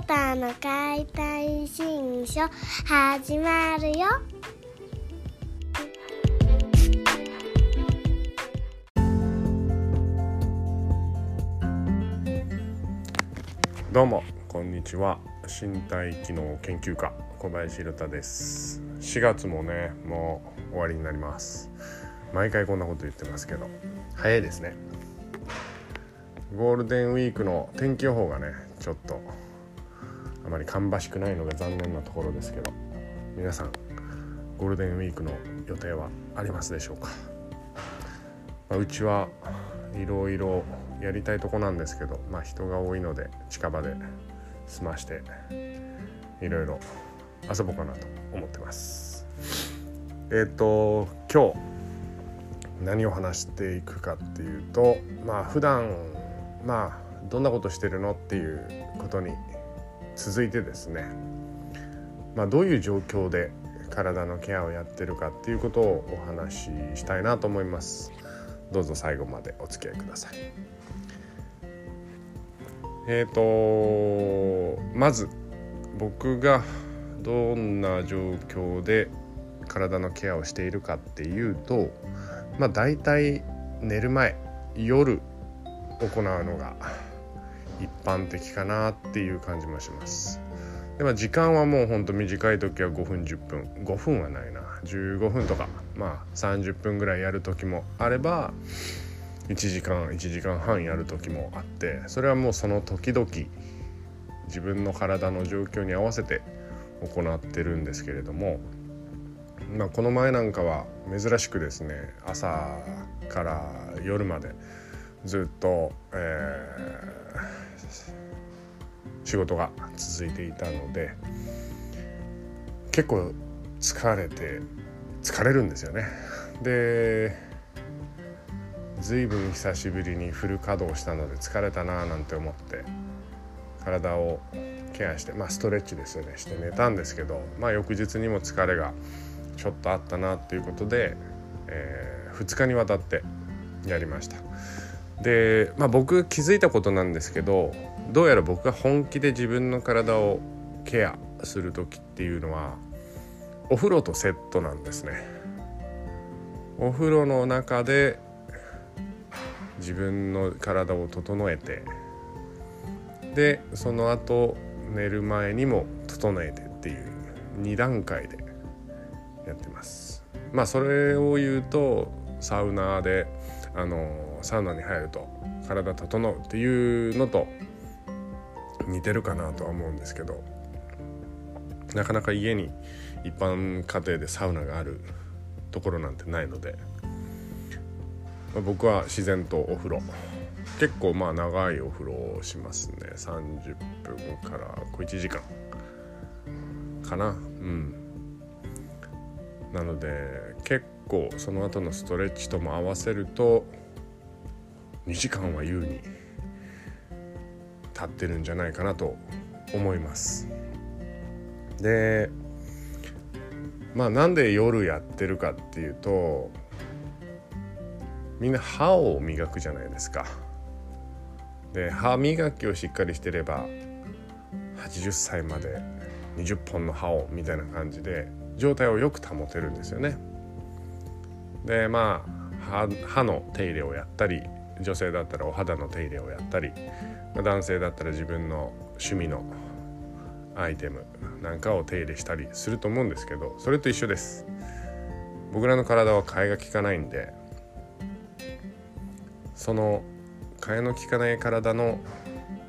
ータの解体新書始まるよ。どうもこんにちは。身体機能研究家小林宏太です。4月もねもう終わりになります。毎回こんなこと言ってますけど早いですね。ゴールデンウィークの天気予報がねちょっとまり芳しくないのが残念なところですけど皆さんゴールデンウィークの予定はありますでしょうか、まあ、うちはいろいろやりたいとこなんですけど、まあ、人が多いので近場で済ましていろいろ遊ぼうかなと思ってます。えっ、ー、と今日何を話していくかっていうとまあ普段まあどんなことしてるのっていうことに続いてですね、まあ、どういう状況で体のケアをやってるかっていうことをお話ししたいなと思います。どうぞ最後までお付き合いください。えっ、ー、とまず僕がどんな状況で体のケアをしているかっていうとまあ大体寝る前夜行うのが一般的かなっていう感じもします。でまあ、時間はもうほんと短い時は5分10分。5分はないな。15分とか。まあ30分ぐらいやる時もあれば1時間1時間半やる時もあってそれはもうその時々自分の体の状況に合わせて行ってるんですけれども、まあ、この前なんかは珍しくですね朝から夜までずっと、えー、仕事が続いていたので結構疲れて疲れるんですよね。で随分久しぶりにフル稼働したので疲れたなーなんて思って体をケアしてまあストレッチですよねして寝たんですけどまあ翌日にも疲れがちょっとあったなっていうことで、えー、2日にわたってやりました。で、まあ、僕気づいたことなんですけどどうやら僕が本気で自分の体をケアする時っていうのはお風呂とセットなんですね。お風呂の中で自分の体を整えてでその後寝る前にも整えてっていう2段階でやってます。まあそれを言うとサウナであのサウナに入ると体整うっていうのと似てるかなとは思うんですけどなかなか家に一般家庭でサウナがあるところなんてないので、まあ、僕は自然とお風呂。結構まあ長いお風呂をしますね。30分から小1時間かな。うん。なので結構その後のストレッチとも合わせると2時間は優に経ってるんじゃないかなと思います。でまあなんで夜やってるかっていうとみんな歯を磨くじゃないですか。で歯磨きをしっかりしてれば80歳まで20本の歯をみたいな感じで状態をよく保てるんですよね。でまあ歯の手入れをやったり女性だったらお肌の手入れをやったり男性だったら自分の趣味のアイテムなんかを手入れしたりすると思うんですけどそれと一緒です。僕らの体は替えが利かないんでその替えの利かない体の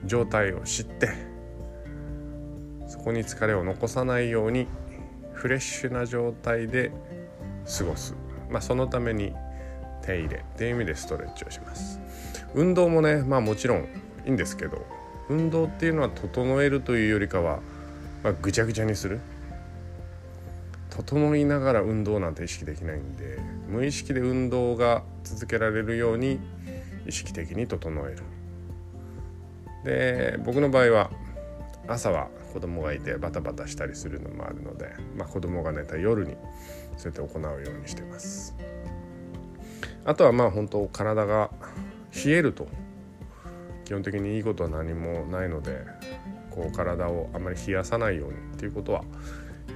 状態を知ってそこに疲れを残さないようにフレッシュな状態で過ごす、まあ、そのために手入れ。っていう意味でストレッチをします。運動もねまあもちろんいいんですけど運動っていうのは整えるというよりかは、まあ、ぐちゃぐちゃにする。整いながら運動なんて意識できないんで無意識で運動が続けられるように意識的に整える。で僕の場合は朝は子供がいてバタバタしたりするのもあるので、まあ、子供が寝た夜にそうやって行うようにしてます。あとはまあ本当体が冷えると基本的にいいことは何もないのでこう体をあまり冷やさないようにっていうことは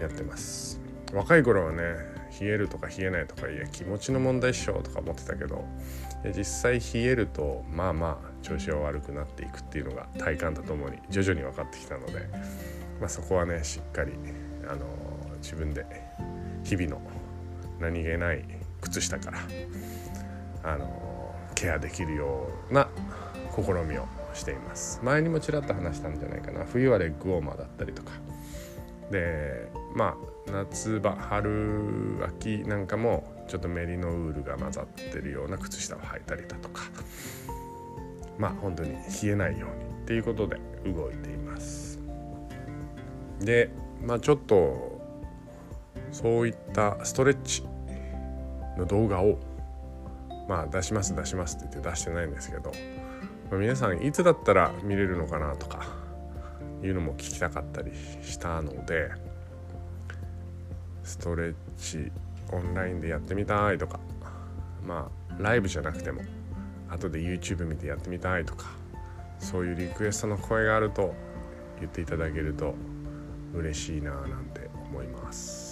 やってます。若い頃はね冷えるとか冷えないとかいや気持ちの問題っしょとか思ってたけど実際冷えるとまあまあ調子が悪くなっていくっていうのが体感とともに徐々に分かってきたので、まあ、そこはねしっかりあの自分で日々の何気ない靴下からあのケアできるような試みをしています。前にもちらっと話したんじゃないかな。冬はレッグウォーマーだったりとか。でまあ夏場春秋なんかもちょっとメリノウールが混ざってるような靴下を履いたりだとか。まあ本当に冷えないようにっていうことで動いています。でまあちょっとそういったストレッチの動画をまあ出します出しますって言って出してないんですけど、まあ、皆さんいつだったら見れるのかなとかいうのも聞きたかったりしたのでストレッチオンラインでやってみたいとかまあライブじゃなくても後で YouTube 見てやってみたいとかそういうリクエストの声があると言っていただけると嬉しいななんて思います。